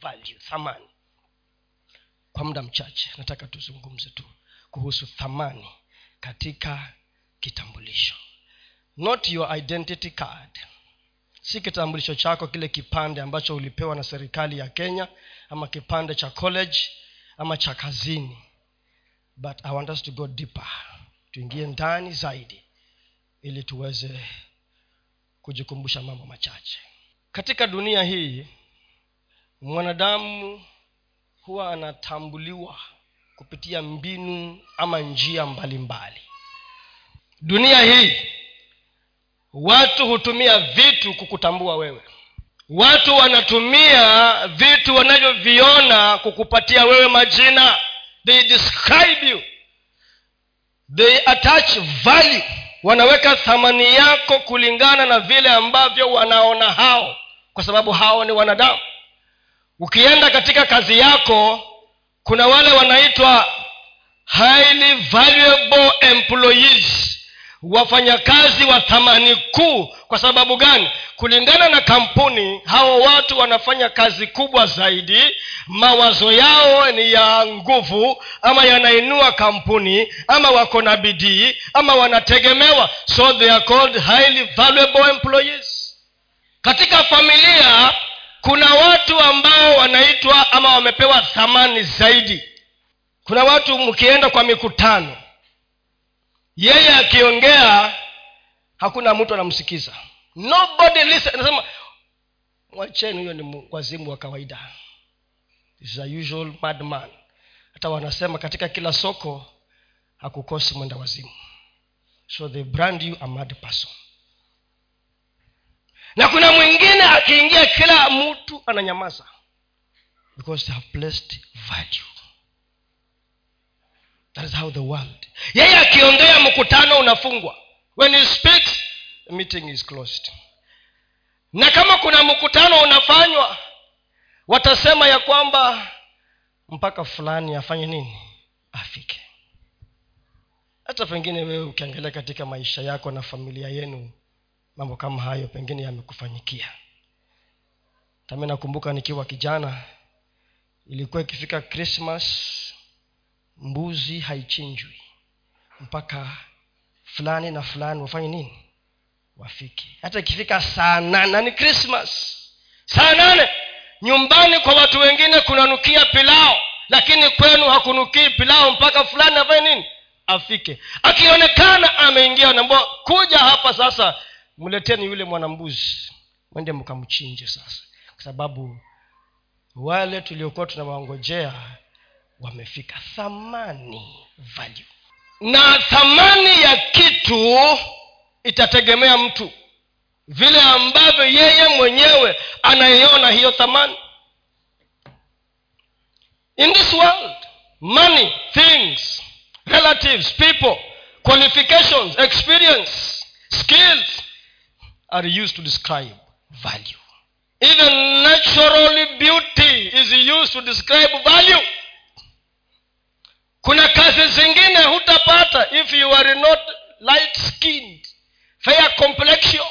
value thamani. Kwa muda mchache nataka tuzungumze tu kuhusu thamani katika kitambulisho. Not your identity card. Si kitambulisho chako kile kipande ambacho ulipewa na serikali ya kenya ama kipande cha college ama cha kazini. But i want us to go deeper. Tuingie ndani zaidi ili tuweze kujikumbusha mambo machache. Katika dunia hii mwanadamu huwa anatambuliwa kupitia mbinu ama njia mbalimbali. Mbali. dunia hii watu hutumia vitu kukutambua wewe. Watu wanatumia vitu wanavyoviona kukupatia wewe majina. They describe you. They attach value. Wanaweka thamani yako kulingana na vile ambavyo wanaona hao kwa sababu hao ni wanadamu ukienda katika kazi yako kuna wale wanaitwa highly valuable employees wafanyakazi wa thamani kuu. Kwa sababu gani? Kulingana na kampuni hao watu wanafanya kazi kubwa zaidi mawazo yao ni ya nguvu ama yanainua kampuni ama wako na bidii ama wanategemewa. So they are called highly valuable employees. Katika familia kuna watu ambao wanaitwa ama wamepewa thamani zaidi. Kuna watu mkienda kwa mikutano yeye akiongea hakuna mtu anamsikiza. Nobody listen anasema mwacheni huyo ni wazimu wa kawaida. A usual madman. Hata wanasema katika kila soko hakukosi mwenda wazimu. So they brand you a mad person na kuna mwingine akiingia kila mtu ananyamaza. Because they have placed value. That is how the world. Yeye akiongea mkutano unafungwa. When he speaks the meeting is closed. Na kama kuna mkutano unafanywa watasema ya kwamba mpaka fulani afanye nini? Afike. Hata pengine wewe ukiangalia katika maisha yako na familia yenu mambo kama hayo pengine yamekufanyikia. Tami nakumbuka nikiwa kijana ilikuwa ikifika krismas mbuzi haichinjwi. Mpaka fulani na fulani wafanye nini? Wafike. Hata ikifika saa nane ni krismas saa nane nyumbani kwa watu wengine kunanukia pilao lakini kwenu hakunukii pilao mpaka fulani afanye nini? Afike. Akionekana ameingia nambua kuja hapa sasa mleteni yule mwanambuzi. Mwende mkamchinje sasa. Kwa sababu wale tuliokuwa tunawangojea wamefika. Thamani value. Na thamani ya kitu itategemea mtu. Vile ambavyo yeye mwenyewe anaiona hiyo thamani. In this world money things relatives people qualifications experience skills are used to describe value. Even natural beauty is used to describe value. Kuna kazi zingine hutapata if you are not light skinned fair complexion.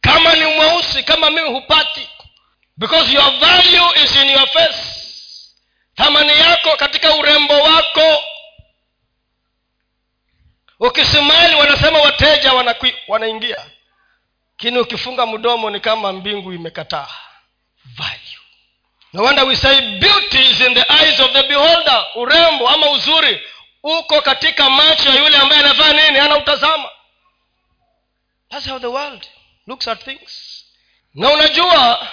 Kama ni mweusi kama mimi hupati. Because your value is in your face. Thamani yako katika urembo wako. Ukisimali wanasema wateja wanaingia lakini ukifunga mdomo ni kama mbingu imekataa. Value. No wonder we say beauty is in the eyes of the beholder. Urembo ama uzuri uko katika macho ya yule ambaye anavaa nini? Anautazama thats how the world looks at things. Na unajua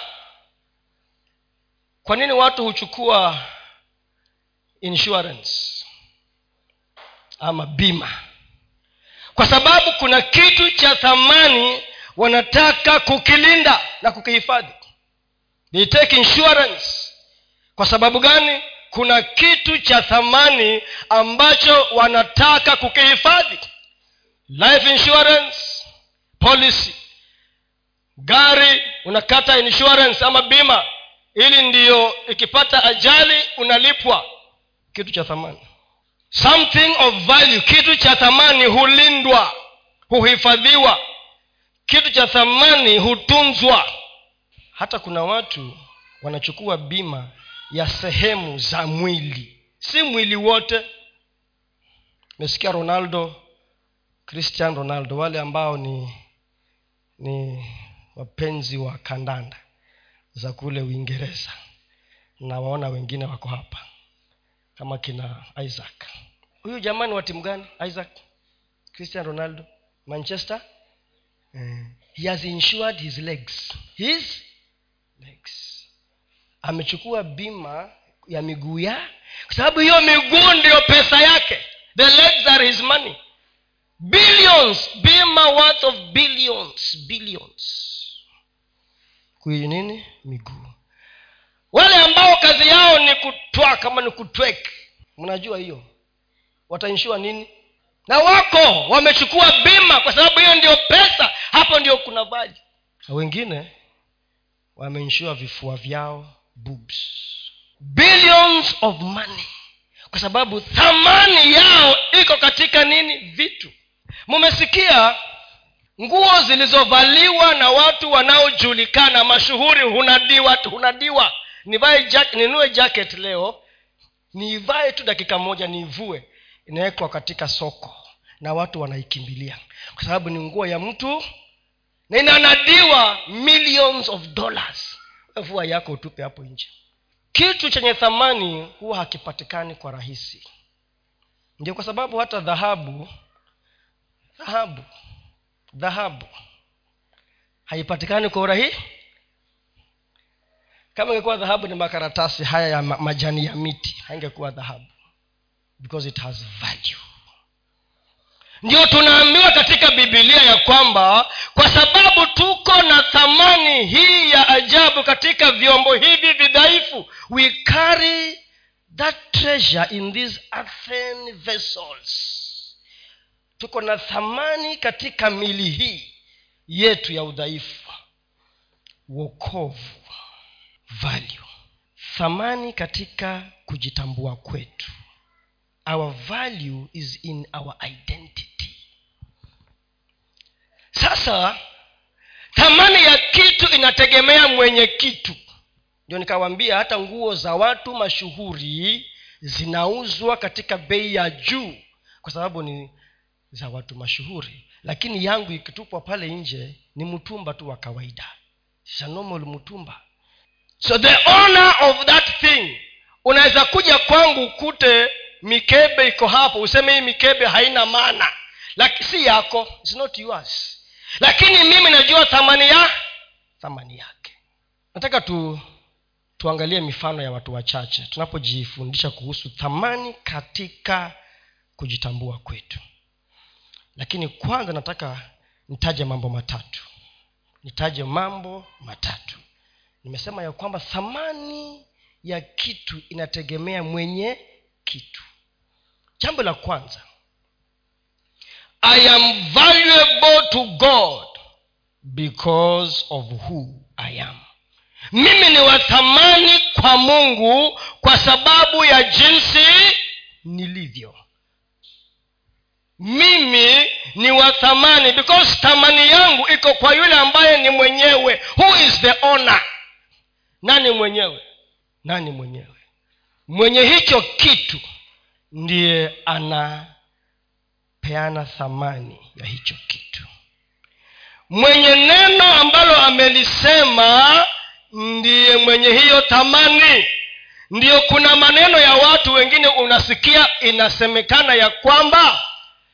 kwa nini watu huchukua insurance ama bima? Kwa sababu kuna kitu cha thamani wanataka kukilinda na kukihifadhi. They take insurance. Kwa sababu gani? Kuna kitu cha thamani ambacho wanataka kukihifadhi. Life insurance policy. Gari unakata insurance ama bima ili ndiyo ikipata ajali unalipwa. Kitu cha thamani. Something of value. Kitu cha thamani hulindwa huhifadhiwa kitu cha thamani hutunzwa. Hata kuna watu wanachukua bima ya sehemu za mwili. Si mwili wote. Mesikia ronaldo cristian ronaldo wale ambao ni ni wapenzi wa kandanda za kule uingereza. Na waona wengine wako hapa kama kina isaac. Huyu jamani wa timu gani? Isaac? Cristian ronaldo? Manchester eh, he has insured his legs. His legs. Amechukua bima ya miguu ya kwa sababu hiyo miguu ndiyo pesa yake. The legs are his money. Billions. Bima worth of billions. Billions. Kui nini? Miguu. Wale ambao kazi yao ni kutwa kama ni kutwek. Mnajua hiyo. Watainshua nini? Na wako wamechukua bima kwa sababu hiyo ndio pesa hapo ndio kuna vali wengine wameinshua vifua vyao boobs. Billions of money. Kwa sababu thamani yao iko katika nini? Vitu. Mumesikia nguo zilizovaliwa na watu wanaojulikana mashuhuri hunadiwa hunadiwa. Nivae jack, ninue jacket leo niivae tu dakika moja niivue inawekwa katika soko na watu wanaikimbilia. Kwa sababu ni nguo ya mtu na inanadiwa millions of dollars. Vua yako utupe hapo nje. Kitu chenye thamani huwa hakipatikani kwa rahisi. Ndio kwa sababu hata dhahabu dhahabu dhahabu haipatikani kwa urahii kama ingekuwa dhahabu ni makaratasi haya ya majani ya miti haingekuwa dhahabu. Because it has value ndio tunaambiwa katika bibilia ya kwamba kwa sababu tuko na thamani hii ya ajabu katika vyombo hivi vidhaifu we carry that treasure in these earthen vessels. Tuko na thamani katika mili hii yetu ya udhaifu wokovu value. Thamani katika kujitambua kwetu. Our value is in our identity sasa thamani ya kitu inategemea mwenye kitu. Ndio nikawambia hata nguo za watu mashuhuri zinauzwa katika bei ya juu kwa sababu ni za watu mashuhuri. Lakini yangu ikitupwa pale nje ni mtumba tu wa kawaida. Shanomol mtumba so the owner of that thing unaweza kuja kwangu ukute mikebe iko hapo useme hii mikebe haina maana. Lakini si yako It's not yours lakini mimi najua thamani ya thamani yake. Nataka tu tuangalie mifano ya watu wachache. Tunapojifundisha kuhusu thamani katika kujitambua kwetu. Lakini kwanza nataka nitaje mambo matatu. Nitaje mambo matatu. Nimesema ya kwamba thamani ya kitu inategemea mwenye kitu. Jambo la kwanza i am valuable to god because of who i am. Mimi ni wa thamani kwa mungu kwa sababu ya jinsi nilivyo. Mimi ni wa because thamani yangu iko kwa yule ambaye ni mwenyewe. Who is the owner? Nani mwenyewe? Nani mwenyewe? Mwenye hicho kitu ndiye anapeana thamani ya hicho kitu. Mwenye neno ambalo amelisema ndiye mwenye hiyo thamani. Ndiyo kuna maneno ya watu wengine unasikia inasemekana ya kwamba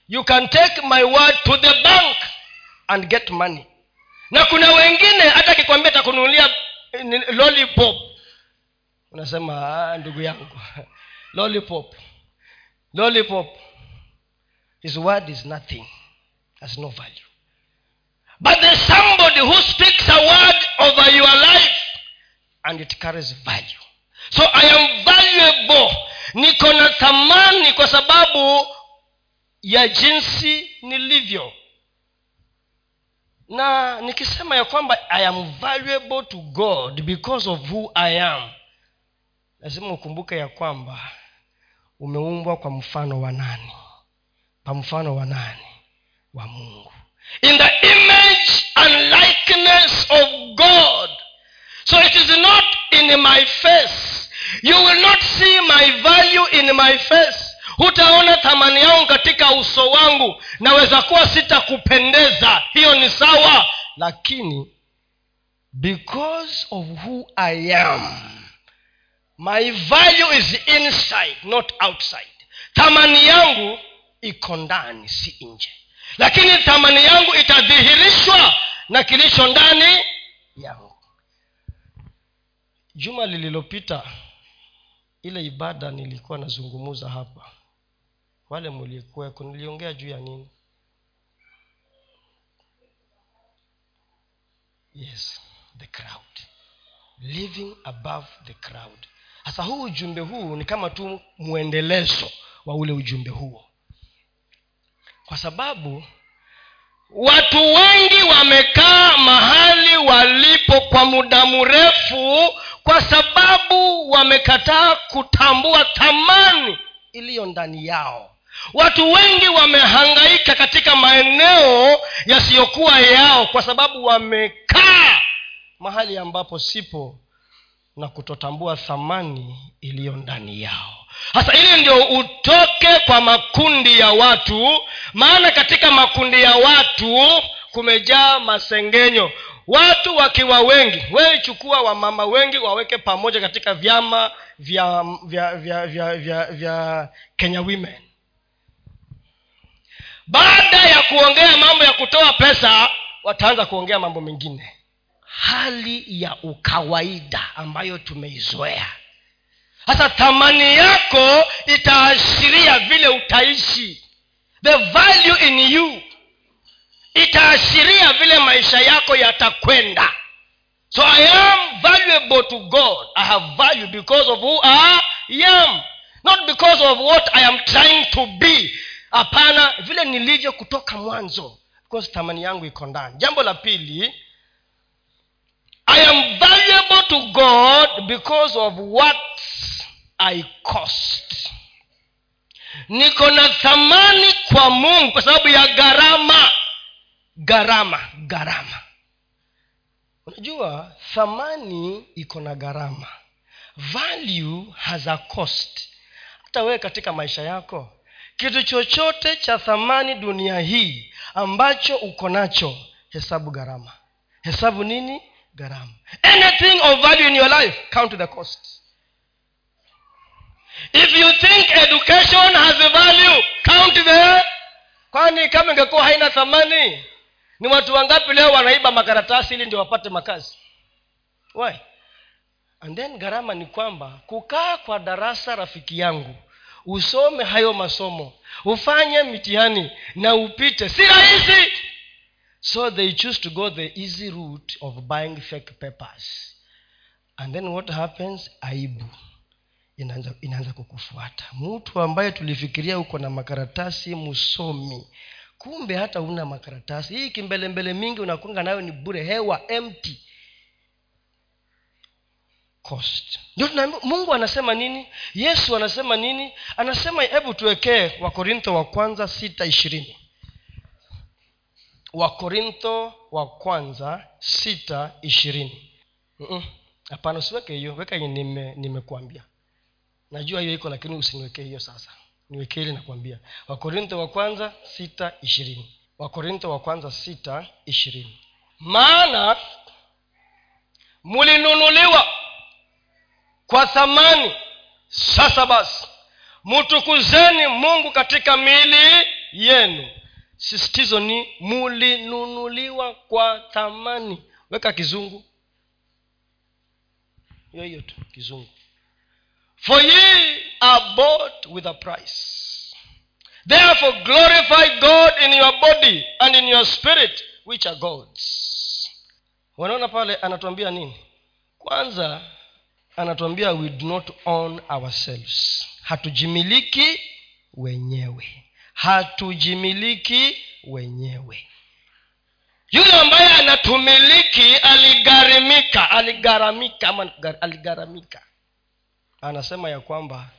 you can take my word to the bank and get money. Na kuna wengine hata akikwambia takununulia lollipop. Unasema ah, ndugu yangu. Lollipop. Lollipop his word is nothing has no value. But there's somebody who speaks a word over your life and it carries value. So i am valuable. Niko na thamani kwa sababu ya jinsi nilivyo. Na nikisema ya kwamba i am valuable to god because of who i am lazima ukumbuke ya kwamba umeumbwa kwa mfano wa nani kwa mfano wa nani? Wa mungu. In the image and likeness of god. So it is not in my face. You will not see my value in my face. Hutaona thamani yangu katika uso wangu. Naweza kuwa sitakupendeza. Hiyo ni sawa. Lakini because of who i am my value is inside not outside. Thamani yangu iko ndani si nje. Lakini thamani yangu itadhihirishwa na kilicho ndani yangu. Juma lililopita ile ibada nilikuwa nazungumuza hapa. Wale mlikuweko niliongea juu ya nini? Yes the crowd. Living above the crowd. Sasa huu ujumbe huu ni kama tu mwendelezo wa ule ujumbe huo kwa sababu watu wengi wamekaa mahali walipo kwa muda mrefu kwa sababu wamekataa kutambua thamani iliyo ndani yao. Watu wengi wamehangaika katika maeneo yasiyokuwa yao kwa sababu wamekaa mahali ambapo sipo na kutotambua thamani iliyo ndani yao sasa ili ndio utoke kwa makundi ya watu maana katika makundi ya watu kumejaa masengenyo. Watu wakiwa wengi wewe chukua wamama wengi waweke pamoja katika vyama vya vya vya vya, vya, vya kenya women. Baada ya kuongea mambo ya kutoa pesa wataanza kuongea mambo mengine. Hali ya ukawaida ambayo tumeizoea sasa thamani yako itaashiria vile utaishi. The value in you itaashiria vile maisha yako yatakwenda. So i am valuable to god. I have value because of who i am. Not because of what i am trying to be. Hapana vile nilivyo kutoka mwanzo. Because thamani yangu iko ndani. Jambo la pili i am valuable to god because of what i cost. Niko na thamani kwa mungu kwa sababu ya gharama. Gharama gharama. Unajua thamani iko na gharama. Value has a cost. Hata wewe katika maisha yako kitu chochote cha thamani dunia hii ambacho uko nacho hesabu gharama. Hesabu nini? Gharama. Anything of value in your life count the cost if you think education has a value count the kwani kama ingekuwa haina thamani ni watu wangapi leo wanaiba makaratasi ili ndio wapate makazi? Why? and then gharama ni kwamba kukaa kwa darasa rafiki yangu usome hayo masomo ufanye mitihani na upite si rahisi. So they choose to go the easy route of buying fake papers. And then what happens? Aibu inaanza, inaanza kukufuata. Mtu ambaye tulifikiria uko na makaratasi msomi kumbe hata una makaratasi. Hii kimbelembele mingi unakunga nayo ni bure hewa empty. Cost. Ndio mungu anasema nini? Yesu anasema nini? Anasema hebu tuwekee wakorintho wa kwanza sita ishirini. Wakorintho wa kwanza sita ishirini. Hapana usiweke hiyo. Weka yenye nime nimekuambia najua hiyo iko lakini usiniwekee hiyo sasa. Niwekee ile nakwambia. Wakorintho wa kwanza sita ishirini. Wakorintho wa kwanza sita ishirini. Maana mulinunuliwa kwa thamani. Sasa basi mtukuzeni mungu katika miili yenu. Sisitizo ni mulinunuliwa kwa thamani. Weka kizungu. Hiyo hiyo tu kizungu for ye are bought with a price. Therefore glorify god in your body and in your spirit which are gods. Wanaona pale anatuambia nini? Kwanza anatuambia we do not own ourselves. Hatujimiliki wenyewe. Hatujimiliki wenyewe. Yule ambaye anatumiliki aligharimika aligharamika ama aligharamika anasema ya kwamba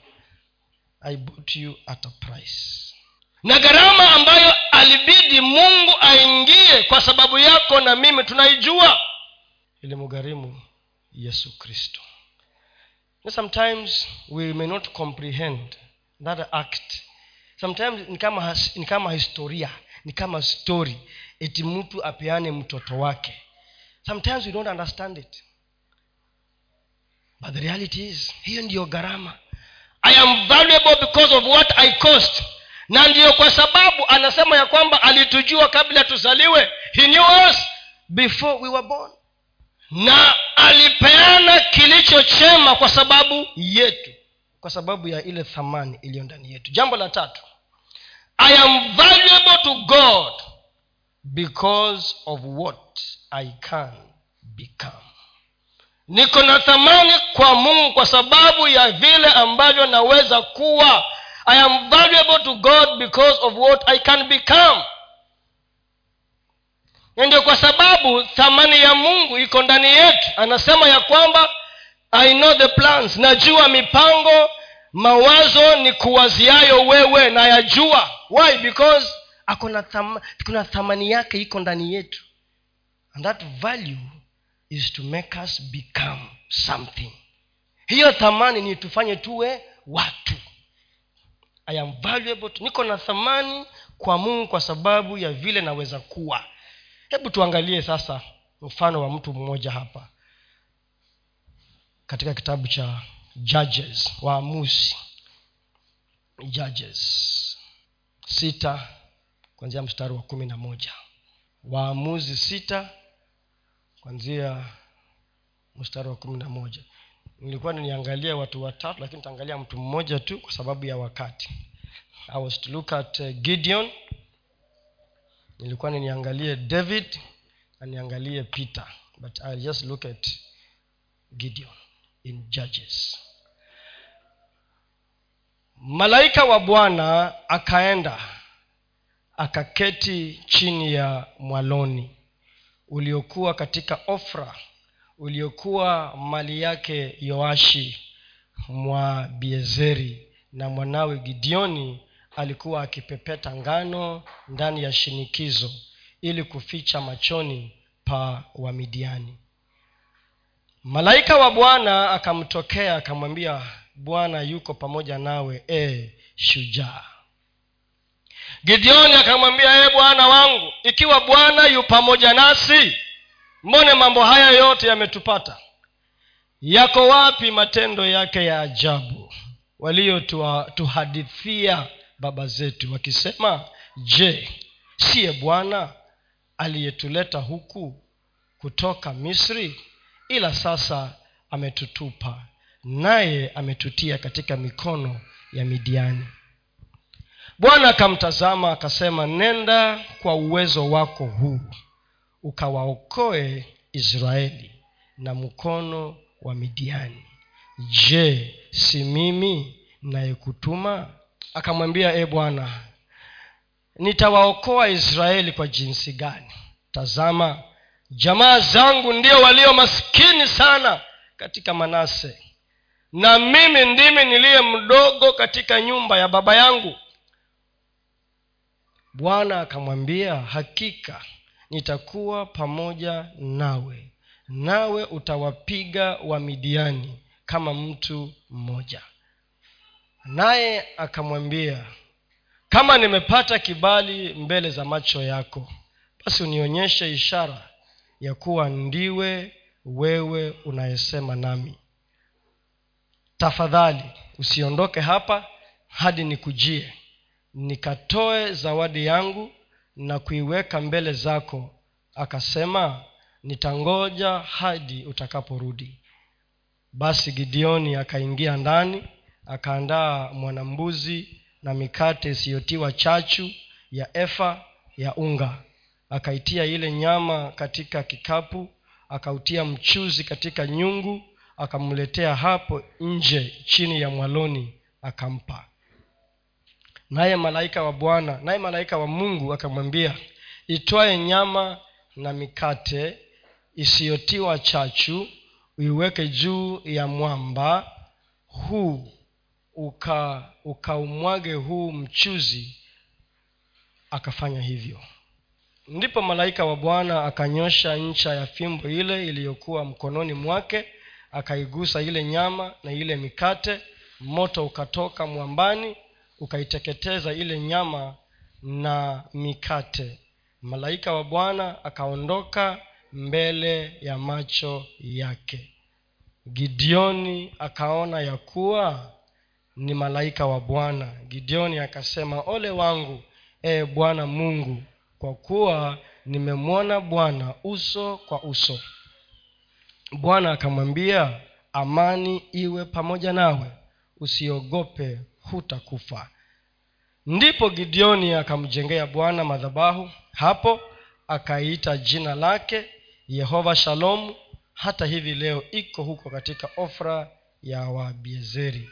i bought you at a price. Na gharama ambayo alibidi mungu aingie kwa sababu yako na mimi tunaijua ilimgharimu yesu kristo. Sometimes we may not comprehend that act. Sometimes ni kama, ni kama historia ni kama story. Eti mtu apeane mtoto wake. Sometimes we don't understand it but the reality is hiyo ndiyo gharama. I am valuable because of what i cost. Na ndiyo kwa sababu anasema ya kwamba alitujua kabla tuzaliwe. He knew us before we were born. Na alipeana kilicho chema kwa sababu yetu. Kwa sababu ya ile thamani iliyo ndani yetu. Jambo la tatu. I am valuable to god because of what i can become niko na thamani kwa mungu kwa sababu ya vile ambavyo naweza kuwa. I am valuable to god because of what i can become. Ndio kwa sababu thamani ya mungu iko ndani yetu. Anasema ya kwamba i know the plans. Najua mipango mawazo ni kuwaziayo wewe nayajua why? Because akona tham, kuna thamani yake iko ndani yetu. And that value is to make us become something. Hiyo thamani ni tufanye tuwe watu. I am valuable niko na thamani kwa mungu kwa sababu ya vile naweza kuwa. Hebu tuangalie sasa mfano wa mtu mmoja hapa katika kitabu cha judges waamuzi. Judges sita kwanzia mstari wa kumi na moja. Waamuzi sita kwanzia mstari wa kumi na moja. Nilikuwa niangalia watu watatu lakini taangalia mtu mmoja tu kwa sababu ya wakati. I was to look at uh, gideon. Nilikuwa niniangalie david na niangalie peter. But I'll just look at gideon in judges. Malaika wa bwana akaenda akaketi chini ya mwaloni uliokuwa katika ofra uliokuwa mali yake yoashi mwa biezeri na mwanawe gideoni alikuwa akipepeta ngano ndani ya shinikizo ili kuficha machoni pa wamidiani. Malaika wa bwana akamtokea akamwambia bwana yuko pamoja nawe e shujaa gideoni akamwambia e bwana wangu ikiwa bwana yu pamoja nasi mbone mambo haya yote yametupata? Yako wapi matendo yake ya ajabu? Waliotuhadithia baba zetu wakisema je siye bwana aliyetuleta huku kutoka misri? Ila sasa ametutupa naye ametutia katika mikono ya midiani bwana akamtazama akasema nenda kwa uwezo wako huu ukawaokoe israeli na mkono wa midiani. Je si mimi nayekutuma? Akamwambia e bwana nitawaokoa israeli kwa jinsi gani? Tazama jamaa zangu ndio walio maskini sana katika manase na mimi ndimi niliye mdogo katika nyumba ya baba yangu bwana akamwambia hakika nitakuwa pamoja nawe nawe utawapiga wamidiani kama mtu mmoja. Naye akamwambia kama nimepata kibali mbele za macho yako basi unionyeshe ishara ya kuwa ndiwe wewe unayesema nami. Tafadhali usiondoke hapa hadi nikujie nikatoe zawadi yangu na kuiweka mbele zako akasema nitangoja hadi utakaporudi. Basi gideoni akaingia ndani akaandaa mwanambuzi na mikate isiyotiwa chachu ya efa ya unga. Akaitia ile nyama katika kikapu akautia mchuzi katika nyungu akamletea hapo nje chini ya mwaloni akampa naye malaika wa bwana naye malaika wa mungu akamwambia itwaye nyama na mikate isiyotiwa chachu uiweke juu ya mwamba huu uka ukaumwage huu mchuzi. Akafanya hivyo. Ndipo malaika wa bwana akanyosha ncha ya fimbo ile iliyokuwa mkononi mwake akaigusa ile nyama na ile mikate moto ukatoka mwambani ukaiteketeza ile nyama na mikate. Malaika wa bwana akaondoka mbele ya macho yake. Gideoni akaona ya kuwa ni malaika wa bwana. Gideoni akasema ole wangu ee bwana mungu kwa kuwa nimemwona bwana uso kwa uso. Bwana akamwambia amani iwe pamoja nawe usiogope hutakufa. Ndipo gideoni akamjengea bwana madhabahu hapo akaiita jina lake yehova shalomu hata hivi leo iko huko katika ofra ya wabiezeri.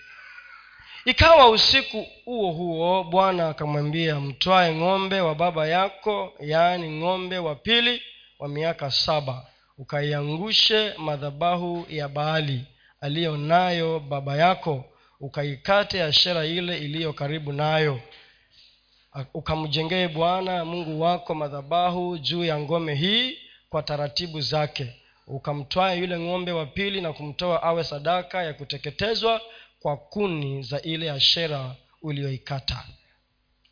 Ikawa usiku huo huo bwana akamwambia mtwae ng'ombe wa baba yako yaani ng'ombe wa pili wa miaka saba ukaiangushe madhabahu ya baali aliyo nayo baba yako ukaikate ashera ile iliyo karibu nayo. Ukamjengee bwana mungu wako madhabahu juu ya ngome hii kwa taratibu zake. Ukamtwae yule ng'ombe wa pili na kumtoa awe sadaka ya kuteketezwa kwa kuni za ile ashera uliyoikata.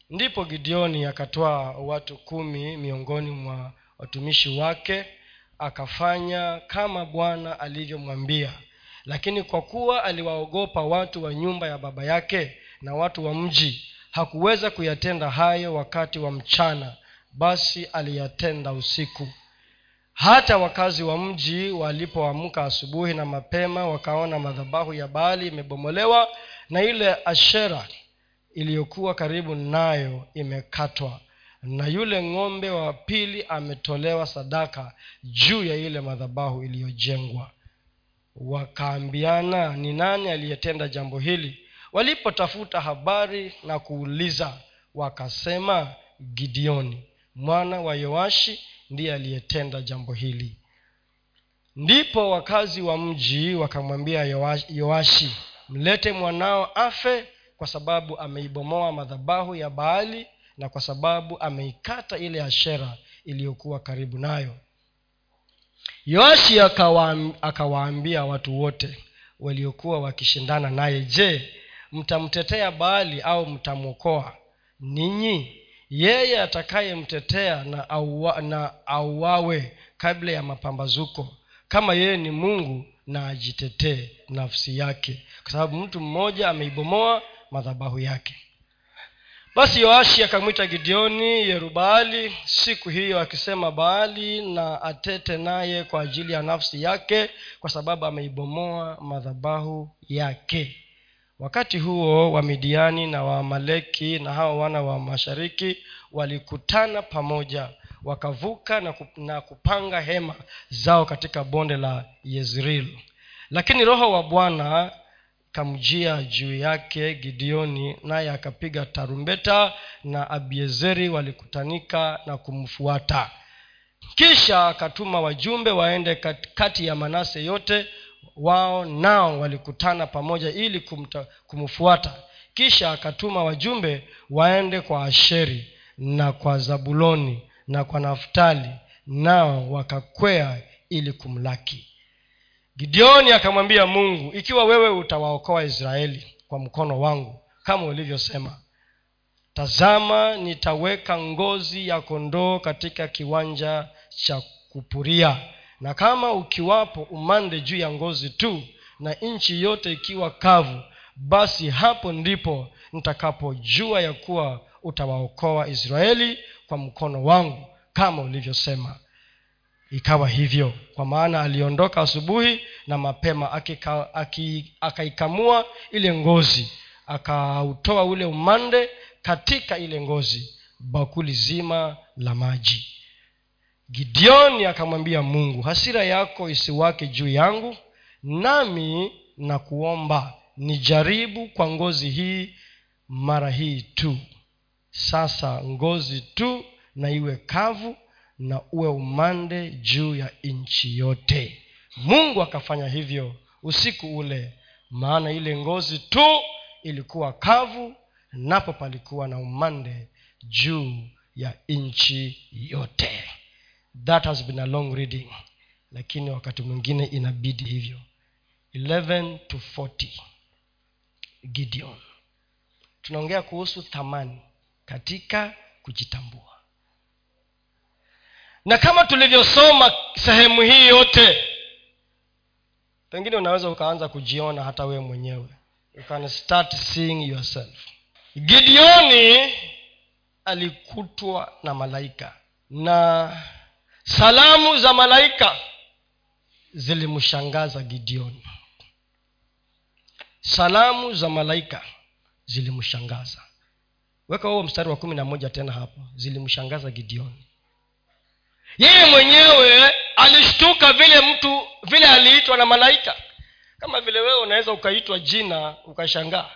Ndipo gideoni akatwaa watu kumi miongoni mwa watumishi wake akafanya kama bwana alivyomwambia lakini kwa kuwa aliwaogopa watu wa nyumba ya baba yake na watu wa mji hakuweza kuyatenda hayo wakati wa mchana basi aliyatenda usiku. Hata wakazi wa mji walipoamka asubuhi na mapema wakaona madhabahu ya baali imebomolewa na ile ashera iliyokuwa karibu nayo imekatwa. Na yule ng'ombe wa pili ametolewa sadaka juu ya ile madhabahu iliyojengwa wakaambiana ni nani aliyetenda jambo hili. Walipotafuta habari na kuuliza wakasema gideoni mwana wa yoashi ndiye aliyetenda jambo hili. Ndipo wakazi wa mji wakamwambia yoashi mlete mwanao afe kwa sababu ameibomoa madhabahu ya baali na kwa sababu ameikata ile ashera iliyokuwa karibu nayo yoashi akawaambia watu wote waliokuwa wakishindana naye je mtamtetea baali au mtamwokoa? Ninyi yeye atakayemtetea na, auwa, na auawe kabla ya mapambazuko kama yeye ni mungu na ajitetee nafsi yake kwa sababu mtu mmoja ameibomoa madhabahu yake basi yoashi akamwita gideoni yerubaali siku hiyo akisema baali na atete naye kwa ajili ya nafsi yake kwa sababu ameibomoa madhabahu yake. Wakati huo wamidiani na waamaleki na hao wana wa mashariki walikutana pamoja wakavuka na kupanga hema zao katika bonde la yezreel. Lakini roho wa bwana kamjia juu yake gideoni naye akapiga tarumbeta na abiezeri walikutanika na kumfuata. Kisha akatuma wajumbe waende kati ya manase yote wao nao walikutana pamoja ili kumta, kumfuata. Kisha akatuma wajumbe waende kwa asheri na kwa zabuloni na kwa naftali nao wakakwea ili kumlaki gideoni akamwambia mungu ikiwa wewe utawaokoa israeli kwa mkono wangu kama ulivyosema tazama nitaweka ngozi ya kondoo katika kiwanja cha kupuria. Na kama ukiwapo umande juu ya ngozi tu na nchi yote ikiwa kavu basi hapo ndipo nitakapojua ya kuwa utawaokoa israeli kwa mkono wangu kama ulivyosema ikawa hivyo. Kwa maana aliondoka asubuhi na mapema akaikamua ile ngozi akautoa ule umande katika ile ngozi bakuli zima la maji. Gideoni akamwambia mungu hasira yako isiwake juu yangu nami na kuomba nijaribu kwa ngozi hii mara hii tu. Sasa ngozi tu na iwe kavu na uwe umande juu ya nchi yote. Mungu akafanya hivyo usiku ule maana ile ngozi tu ilikuwa kavu napo palikuwa na umande juu ya nchi yote. That has been a long reading lakini wakati mwingine inabidi hivyo. 11 to 40 gideon. Tunaongea kuhusu thamani katika kujitambua na kama tulivyosoma sehemu hii yote pengine unaweza ukaanza kujiona hata wewe mwenyewe. You can start seeing yourself. Gideoni alikutwa na malaika na salamu za malaika zilimshangaza gideoni. Salamu za malaika zilimshangaza. Weka huo mstari wa kumi na moja tena hapo. Zilimshangaza gideoni yeye mwenyewe alishtuka vile mtu vile aliitwa na malaika. Kama vile wewe unaweza ukaitwa jina ukashangaa.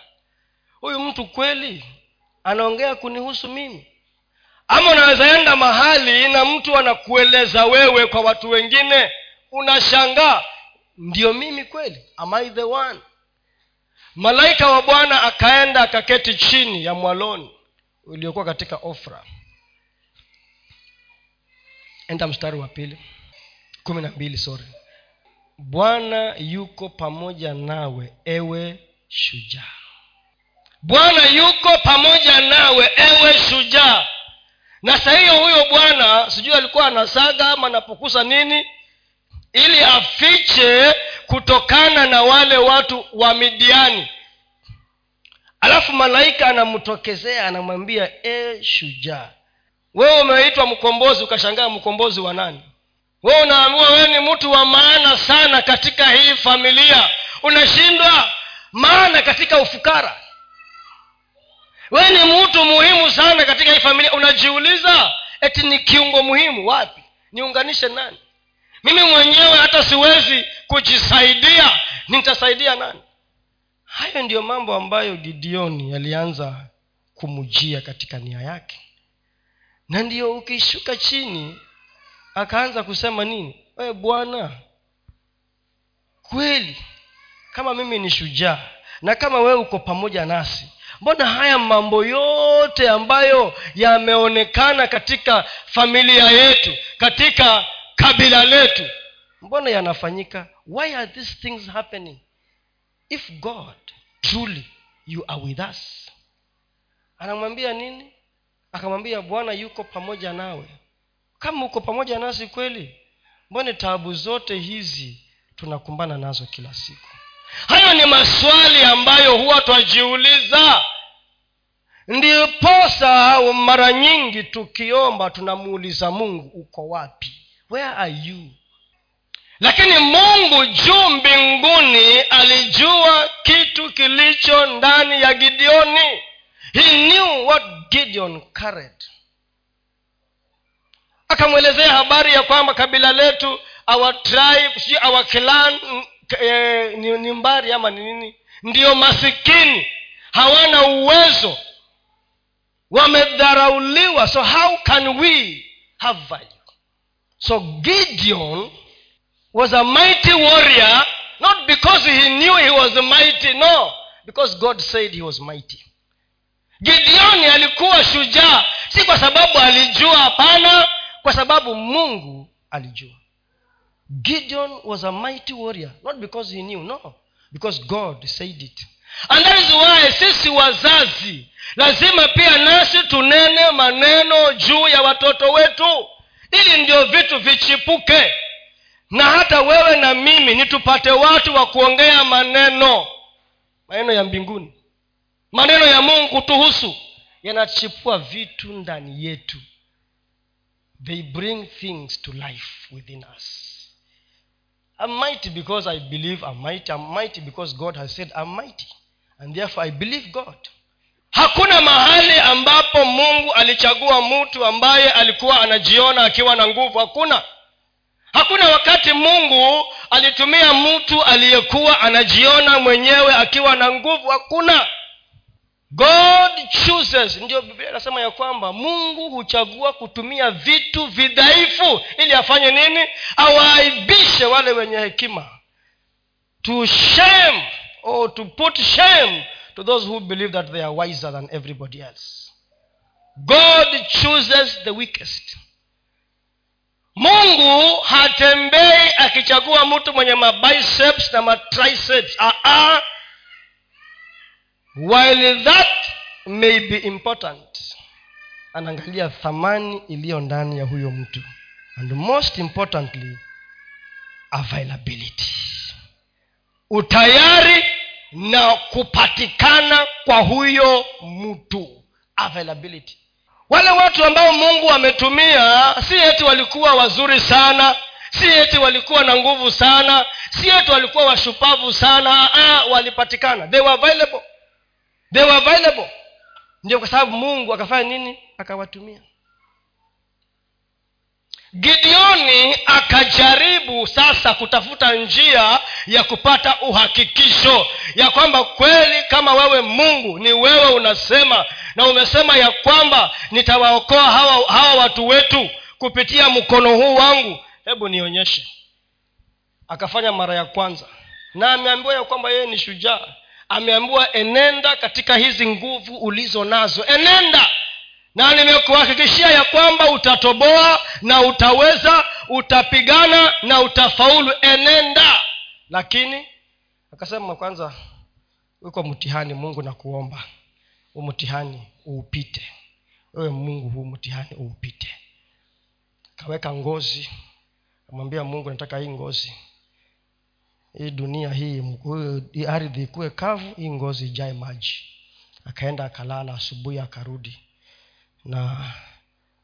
Huyu mtu kweli anaongea kunihusu mimi? Ama unaweza enda mahali na mtu anakueleza wewe kwa watu wengine unashangaa ndio mimi kweli? Am I the one? Malaika wa bwana akaenda akaketi chini ya mwaloni uliokuwa katika ofra enda mstari wa pili. Kumi na mbili sorry. Bwana yuko pamoja nawe ewe shujaa. Bwana yuko pamoja nawe ewe shujaa. Na sahiyo huyo bwana sijui alikuwa anasaga ama anapokusa nini ili afiche kutokana na wale watu wa midiani. Alafu malaika anamtokezea anamwambia e shujaa wewe umeitwa mkombozi ukashangaa mkombozi wa nani? Wewe unaambiwa wewe ni mtu wa maana sana katika hii familia. Unashindwa maana katika ufukara. Wewe ni mtu muhimu sana katika hii familia. Unajiuliza eti ni kiungo muhimu wapi? Niunganishe nani? Mimi mwenyewe hata siwezi kujisaidia. Nitasaidia nani? Hayo ndiyo mambo ambayo gideoni yalianza kumujia katika nia yake na ndiyo ukishuka chini akaanza kusema nini? Wewe bwana kweli kama mimi ni shujaa na kama wewe uko pamoja nasi mbona haya mambo yote ambayo yameonekana katika familia yetu katika kabila letu mbona yanafanyika? Why are these things happening? If god truly you are with us. Anamwambia nini akamwambia bwana yuko pamoja nawe. Kama uko pamoja nasi kweli mbone taabu zote hizi tunakumbana nazo kila siku? Hayo ni maswali ambayo huwa twajiuliza. Ndiposa mara nyingi tukiomba tunamuuliza mungu uko wapi? Where are you? Lakini mungu juu mbinguni alijua kitu kilicho ndani ya gideoni he knew what gideon carried. Akamwelezea habari ya kwamba kabila letu our tribe si our clan eh, ni, mbari ama ni nini ndiyo masikini hawana uwezo wamedharauliwa so how can we have value? So gideon was a mighty warrior not because he knew he was mighty no because god said he was mighty gideoni alikuwa shujaa. Si kwa sababu alijua hapana kwa sababu mungu alijua. Gideon was a mighty warrior not because he knew no because god said it. And that is why sisi wazazi lazima pia nasi tunene maneno juu ya watoto wetu ili ndio vitu vichipuke. Na hata wewe na mimi ni tupate watu wa kuongea maneno maneno ya mbinguni maneno ya mungu tuhusu. Yanachipua vitu ndani yetu. They bring things to life within us. Because i believe I'm mighty. I'm mighty because god has said I'm mighty. And therefore i believe god. Hakuna mahali ambapo mungu alichagua mtu ambaye alikuwa anajiona akiwa na nguvu. Hakuna. Hakuna wakati mungu alitumia mtu aliyekuwa anajiona mwenyewe akiwa na nguvu. Hakuna god chooses ndio biblia inasema ya kwamba mungu huchagua kutumia vitu vidhaifu ili afanye nini? Awaaibishe wale wenye hekima. To shame or to put shame to those who believe that they are wiser than everybody else. God chooses the weakest. Mungu hatembei akichagua mtu mwenye mabiceps na matriceps Aa, while that may be important anaangalia thamani iliyo ndani ya huyo mtu. And most importantly availability. Utayari na kupatikana kwa huyo mtu. Availability. Wale watu ambao mungu ametumia si eti walikuwa wazuri sana si eti walikuwa na nguvu sana si eti walikuwa washupavu sana ah, walipatikana. They were available they were available. Ndio kwa sababu mungu akafanya nini? Akawatumia. Gideoni akajaribu sasa kutafuta njia ya kupata uhakikisho ya kwamba kweli kama wewe mungu ni wewe unasema na umesema ya kwamba nitawaokoa hawa, hawa watu wetu kupitia mkono huu wangu hebu nionyeshe. Akafanya mara ya kwanza. Na ameambiwa ya kwamba yeye ni shujaa ameambiwa enenda katika hizi nguvu ulizo nazo. Enenda! Na nimekuhakikishia ya kwamba utatoboa na utaweza utapigana na utafaulu. Enenda! Lakini akasema kwanza uko mtihani mungu na kuomba huu mtihani uupite. Wewe mungu huu mtihani uupite. Akaweka ngozi kamwambia mungu nataka hii ngozi hii dunia hii hii ardhi ikuwe kavu hii ngozi ijae maji. Akaenda akalala asubuhi akarudi. Na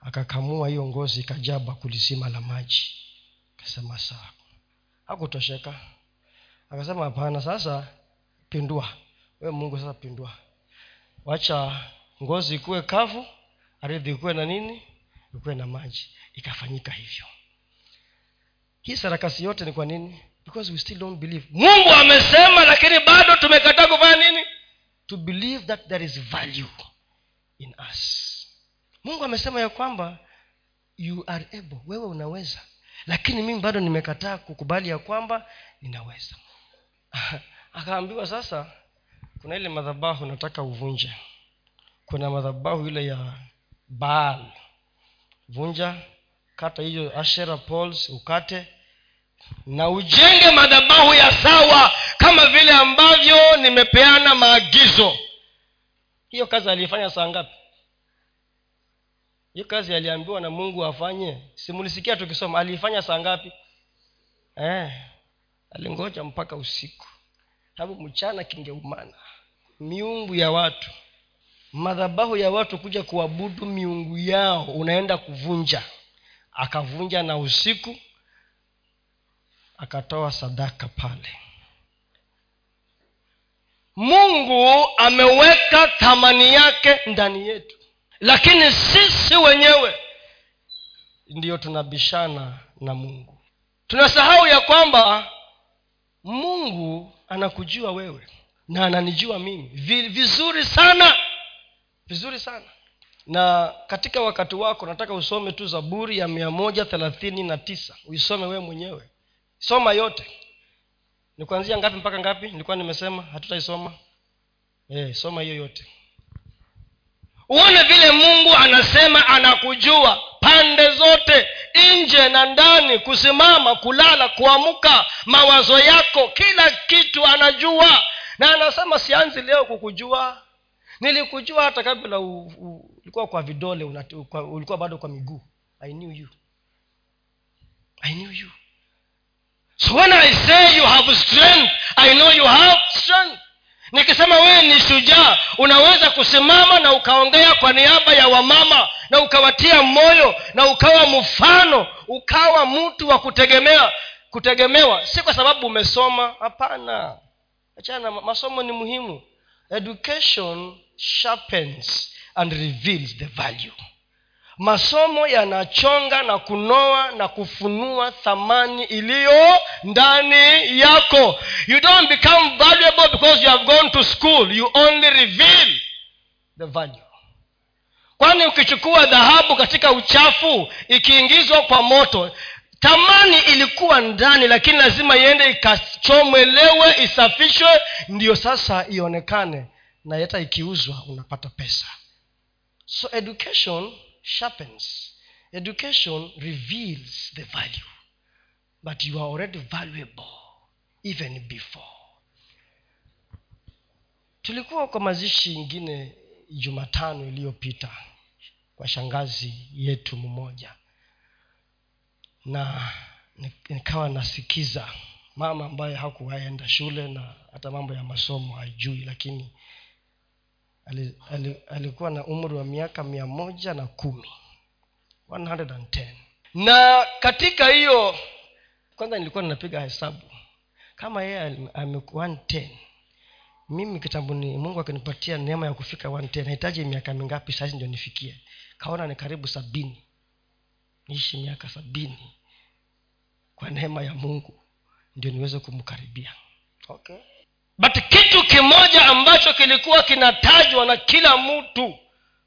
akakamua hiyo ngozi ikajaa bakuli zima la maji. Akasema sawa. Hakutosheka. Akasema hapana sasa pindua. We mungu sasa pindua. Wacha ngozi ikuwe kavu ardhi ikuwe na nini ikuwe na maji. Ikafanyika hivyo. Hii sarakasi yote ni kwa nini because we still don't believe. Mungu amesema lakini bado tumekataa kufanya nini? To believe that there is value in us. Mungu amesema ya kwamba you are able wewe unaweza. Lakini mimi bado nimekataa kukubali ya kwamba ninaweza. Akaambiwa sasa kuna ile madhabahu nataka uvunje. Kuna madhabahu ile ya baal. Vunja kata hiyo ashera poles ukate na ujenge madhabahu ya sawa kama vile ambavyo nimepeana maagizo. Hiyo kazi aliifanya saa ngapi? Hiyo kazi aliambiwa na mungu afanye? Simulisikia tukisoma aliifanya saa ngapi? Eh, alingoja mpaka usiku. Sababu mchana kingeumana. Miungu ya watu madhabahu ya watu kuja kuabudu miungu yao unaenda kuvunja. Akavunja na usiku akatoa sadaka pale. Mungu ameweka thamani yake ndani yetu. Lakini sisi wenyewe ndiyo tunabishana na mungu. Tunasahau ya kwamba mungu anakujua wewe na ananijua mimi. Vizuri sana. Vizuri sana. Na katika wakati wako nataka usome tu zaburi ya mia moja thelathini na tisa. Uisome wewe mwenyewe soma yote. Ni kuanzia ngapi mpaka ngapi? Nilikuwa nimesema hatutaisoma. E, soma hiyo yote. Uone vile mungu anasema anakujua pande zote nje na ndani kusimama kulala kuamka mawazo yako kila kitu anajua. Na anasema sianzi leo kukujua. Nilikujua hata kabla ulikuwa kwa vidole unatu, ulikuwa bado kwa miguu. I knew you. I knew you so when i say you have strength i know you have strength. Nikisema wewe ni shujaa unaweza kusimama na ukaongea kwa niaba ya wamama na ukawatia moyo na ukawa mfano ukawa mtu wa kutegemea kutegemewa. Si kwa sababu umesoma hapana. Achana masomo ni muhimu. Education sharpens and reveals the value masomo yanachonga na kunoa na kufunua thamani iliyo ndani yako. You don't become valuable because you have gone to school. You only reveal the value. Kwani ukichukua dhahabu katika uchafu ikiingizwa kwa moto thamani ilikuwa ndani lakini lazima iende ikachomwelewe isafishwe ndiyo sasa ionekane. Na hata ikiuzwa unapata pesa. So education sharpens. Education reveals the value but you are already valuable even before. Tulikuwa kwa mazishi ingine jumatano iliyopita kwa shangazi yetu mmoja. Na nikawa nasikiza mama ambaye hakuwaenda shule na hata mambo ya masomo haijui lakini alikuwa na umri wa miaka mia moja na kumi. 110 na katika hiyo kwanza nilikuwa ninapiga hesabu. Kama yeye amekuwa 110 mimi kitambuni mungu akinipatia neema ya kufika 110 nahitaji miaka mingapi saizi ndio nifikie? Kaona ni karibu sabini. Niishi miaka sabini. Kwa neema ya mungu ndio niweze kumkaribia. Okay but kitu kimoja ambacho kilikuwa kinatajwa na kila mtu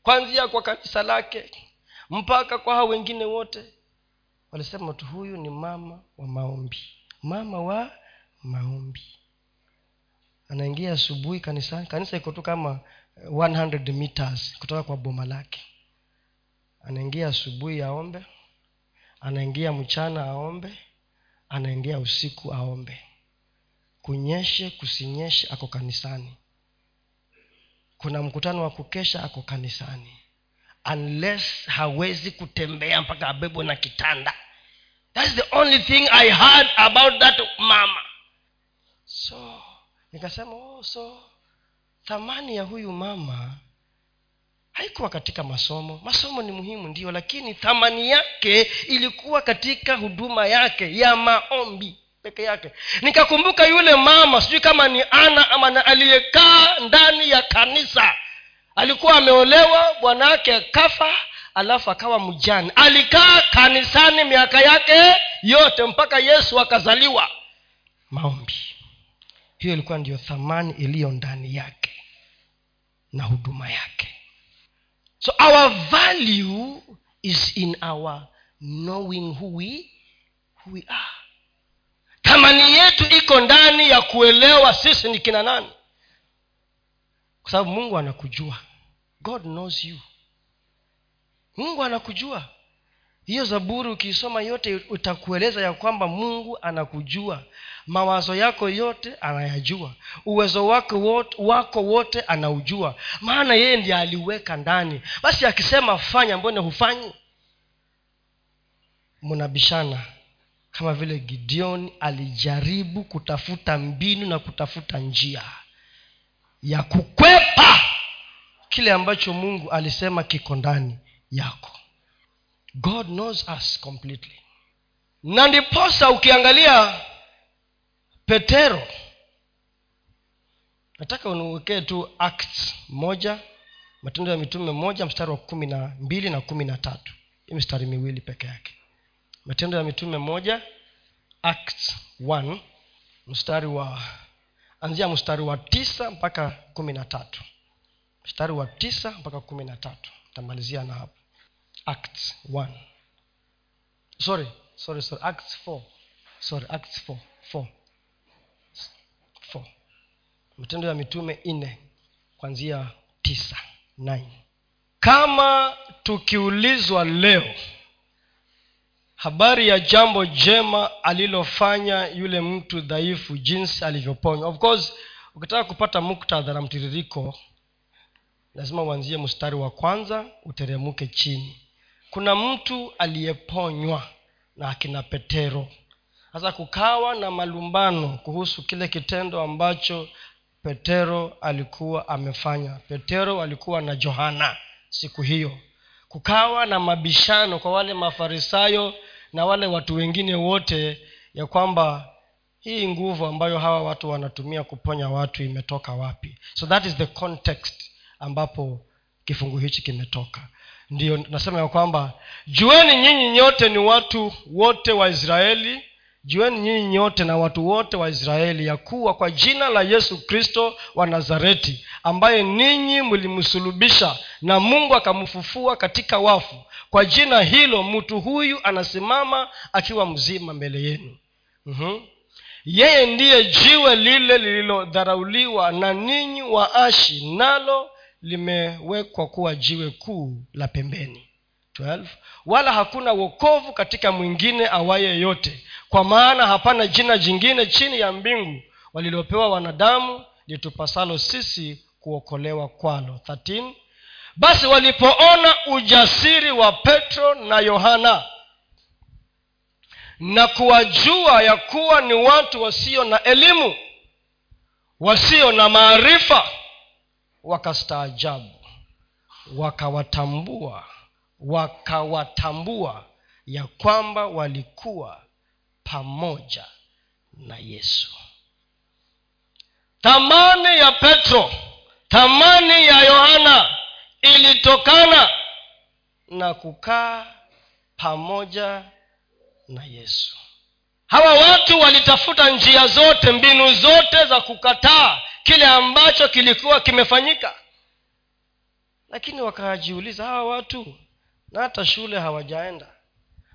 kwanzia kwa kanisa lake mpaka kwa hao wengine wote walisema tu huyu ni mama wa maombi. Mama wa maombi. Anaingia asubuhi kanisani kanisa iko tu kama 100 meters kutoka kwa boma lake. Anaingia asubuhi aombe anaingia mchana aombe anaingia usiku aombe kunyeshe kusinyeshe ako kanisani. Kuna mkutano wa kukesha ako kanisani. Unless hawezi kutembea mpaka abebwe na kitanda. Thats the only thing i heard about that mama. So nikasema oh, so thamani ya huyu mama haikuwa katika masomo. Masomo ni muhimu ndio lakini thamani yake ilikuwa katika huduma yake ya maombi peke yake. Nikakumbuka yule mama sijui kama ni ana ama aliyekaa ndani ya kanisa. Alikuwa ameolewa bwana yake kafa alafu akawa mjani alikaa kanisani miaka yake yote mpaka yesu akazaliwa. Maombi. Hiyo ilikuwa ndiyo thamani iliyo ndani yake na huduma yake. So our value is in our knowing who we, who we are thamani yetu iko ndani ya kuelewa sisi ni kina nani. Kwa sababu mungu anakujua. God knows you. Mungu anakujua. Hiyo zaburi ukiisoma yote utakueleza ya kwamba mungu anakujua. Mawazo yako yote anayajua. Uwezo wako wote, wako wote anaujua. Maana yeye ndiye aliweka ndani. Basi akisema fanya mbone hufanyi? Mnabishana kama vile gideon alijaribu kutafuta mbinu na kutafuta njia ya kukwepa kile ambacho mungu alisema kiko ndani yako. God knows us completely. Na ndiposa ukiangalia petero nataka uniwekee tu acts moja matendo ya mitume moja mstari wa kumi na mbili na kumi na tatu. Hii mistari miwili peke yake matendo ya mitume moja act 1 mstari wa anzia mstari wa tisa mpaka kumi na tatu. Mstari wa tisa mpaka kumi na tatu. Tamalizia na hapo. Act 1 sorry sorry sorry. Act 4 sorry act 4 4 4 matendo ya mitume nne kwanzia tisa 9 kama tukiulizwa leo habari ya jambo jema alilofanya yule mtu dhaifu jinsi alivyoponywa of course ukitaka kupata muktadha na mtiririko lazima uanzie mstari wa kwanza uteremuke chini. Kuna mtu aliyeponywa na akina petero. Sasa kukawa na malumbano kuhusu kile kitendo ambacho petero alikuwa amefanya. Petero alikuwa na johana siku hiyo. Kukawa na mabishano kwa wale mafarisayo na wale watu wengine wote ya kwamba hii nguvu ambayo hawa watu wanatumia kuponya watu imetoka wapi. So that is the context ambapo kifungu hichi kimetoka. Ndio nasema ya kwamba jueni nyinyi nyote ni watu wote wa israeli jueni nyinyi nyote na watu wote wa israeli ya kuwa kwa jina la yesu kristo wa nazareti ambaye ninyi mlimsulubisha na mungu akamfufua katika wafu. Kwa jina hilo mtu huyu anasimama akiwa mzima mbele yenu. Mm-hmm. yeye ndiye jiwe lile lililodharauliwa na ninyi waashi nalo limewekwa kuwa jiwe kuu la pembeni 12 wala hakuna wokovu katika mwingine awaye yote. Kwa maana hapana jina jingine chini ya mbingu walilopewa wanadamu litupasalo sisi kuokolewa kwalo. 13 basi walipoona ujasiri wa petro na yohana na kuwajua ya kuwa ni watu wasio na elimu wasio na maarifa wakastaajabu wakawatambua wakawatambua ya kwamba walikuwa pamoja na yesu. Thamani ya petro thamani ya yohana ilitokana na kukaa pamoja na yesu. Hawa watu walitafuta njia zote mbinu zote za kukataa kile ambacho kilikuwa kimefanyika. Lakini wakajiuliza hawa watu na hata shule hawajaenda.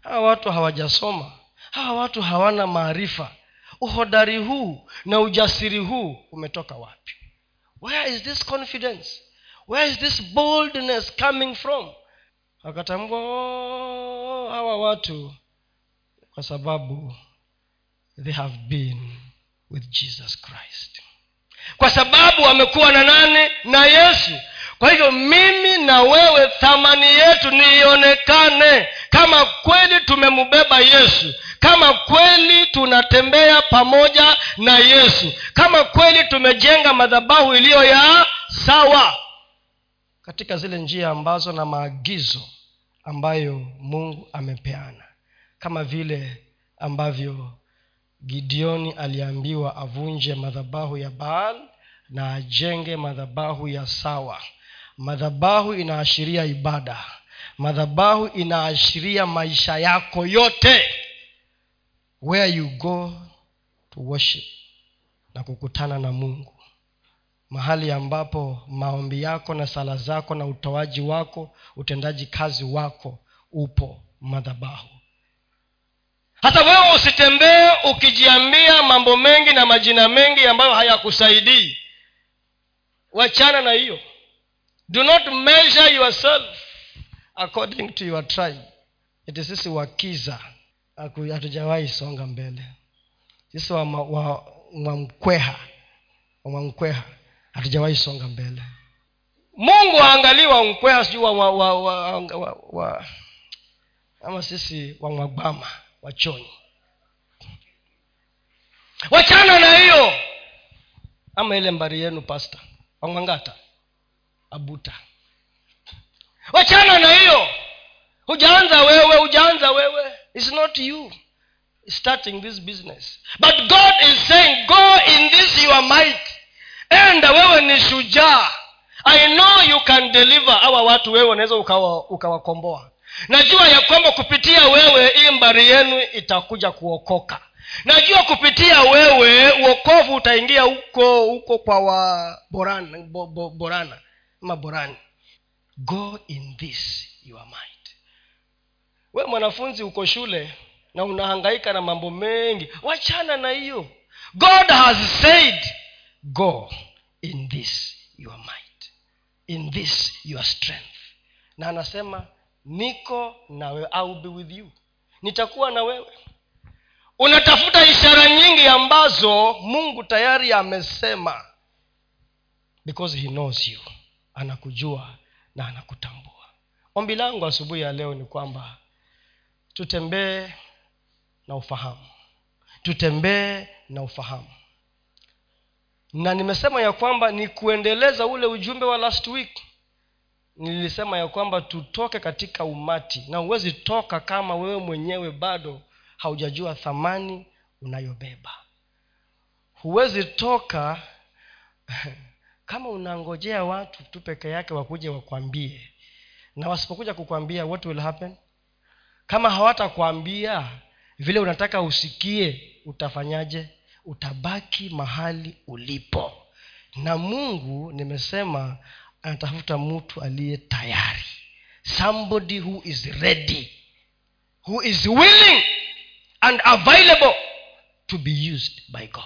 Hawa watu hawajasoma. Hawa watu hawana maarifa. Uhodari huu na ujasiri huu umetoka wapi? Where is this confidence? Where is this boldness coming from? Wakatambua oh, hawa watu kwa sababu they have been with jesus christ. Kwa sababu wamekuwa na nane na yesu kwa hivyo mimi na wewe thamani yetu niionekane kama kweli tumembeba yesu kama kweli tunatembea pamoja na yesu kama kweli tumejenga madhabahu iliyo ya sawa katika zile njia ambazo na maagizo ambayo mungu amepeana. Kama vile ambavyo gideoni aliambiwa avunje madhabahu ya baal na ajenge madhabahu ya sawa madhabahu inaashiria ibada. Madhabahu inaashiria maisha yako yote. Where you go to worship na kukutana na mungu. Mahali ambapo maombi yako na sala zako na utoaji wako utendaji kazi wako upo madhabahu. Hata wewe usitembee ukijiambia mambo mengi na majina mengi ambayo hayakusaidii. Wachana na hiyo do not measure yourself according to your tribe. Iti sisi wakiza. Hatujawahi songa mbele. Sisi wa, wa, wamkweha wamkweha hatujawahi songa mbele. Mungu haangalii wamkweha sijui wa, wa, wa, wa, wa, wa, ama sisi wamwagwama wachoni wachana na hiyo. Ama ile mbari yenu pasta wangwangata abuta. Wachana na hiyo. Hujaanza wewe hujaanza wewe. Its not you starting this business. But god is saying go in this your might. Enda wewe ni shujaa. I know you can deliver. Awa watu wewe unaweza ukawakomboa. Ukawa najua ya kwamba kupitia wewe hii mbari yenu itakuja kuokoka. Najua kupitia wewe uokovu utaingia huko huko kwa waborana bo, bo, borana ama borani go in this your mind. We mwanafunzi uko shule na unahangaika na mambo mengi. Wachana na hiyo. God has said go in this your mind. In this your strength. Na anasema niko nawe I be with you. Nitakuwa na wewe. Unatafuta ishara nyingi ambazo mungu tayari amesema. Because he knows you anakujua na anakutambua. Ombi langu asubuhi ya leo ni kwamba tutembee na ufahamu. Tutembee na ufahamu. Na nimesema ya kwamba ni kuendeleza ule ujumbe wa last week. Nilisema ya kwamba tutoke katika umati. Na huwezi toka kama wewe mwenyewe bado haujajua thamani unayobeba. Huwezi toka kama unangojea watu tu peke yake wakuje wakwambie na wasipokuja kukwambia what will happen? Kama hawatakwambia vile unataka usikie utafanyaje? Utabaki mahali ulipo. Na mungu nimesema anatafuta mtu aliye tayari. Somebody who is ready who is willing and available to be used by god.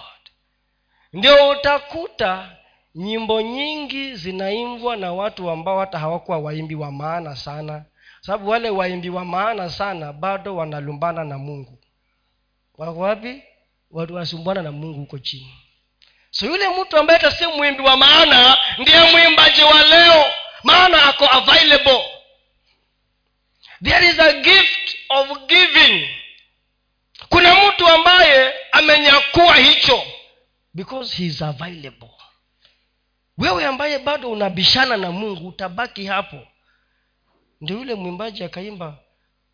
Ndio utakuta nyimbo nyingi zinaimbwa na watu ambao hata hawakuwa waimbi wa maana sana. Sababu wale waimbi wa maana sana bado wanalumbana na mungu. Wako wapi? Watu na mungu huko chini. So yule mtu ambaye hata si mwimbi wa maana ndiye mwimbaji wa leo. Maana ako available. There is a gift of giving. Kuna mtu ambaye amenyakua hicho. Because he is available wewe ambaye bado unabishana na mungu utabaki hapo. Ndio yule mwimbaji akaimba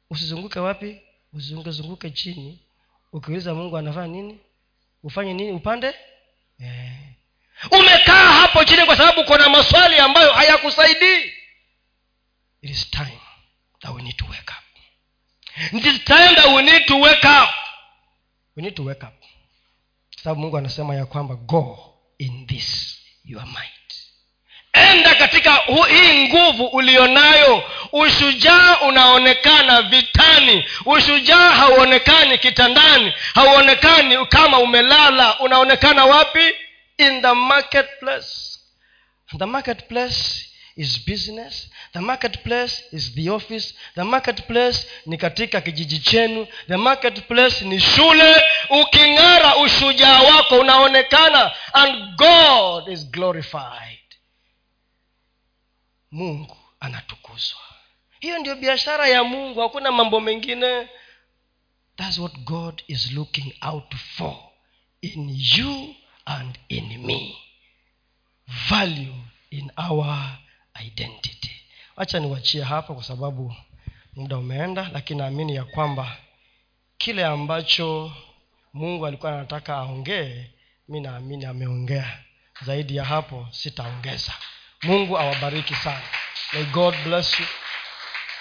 usizunguke wapi uzungezunguke chini. Ukiuliza mungu anafanya nini? Ufanye nini? Upande? Eh. umekaa hapo chini kwa sababu kuna maswali ambayo hayakusaidii. It is time that we need to wake up. It is time that we need to wake up. We need to wake up. Sababu mungu anasema ya kwamba go in this your might enda katika hii nguvu ulionayo. Ushujaa unaonekana vitani. Ushujaa hauonekani kitandani. Hauonekani kama umelala. Unaonekana wapi? In the marketplace. The marketplace is business the marketplace is the office the marketplace ni katika kijiji chenu the marketplace ni shule. Uking'ara ushujaa wako unaonekana and god is glorified. Mungu anatukuzwa. Hiyo ndio biashara ya mungu hakuna mambo mengine. Thats what god is looking out for in you and in me. Value in our identity. Wacha niwachie hapa kwa sababu muda umeenda lakini naamini ya kwamba kile ambacho mungu alikuwa anataka aongee mi naamini ameongea. Zaidi ya hapo sitaongeza. Mungu awabariki sana. May god bless you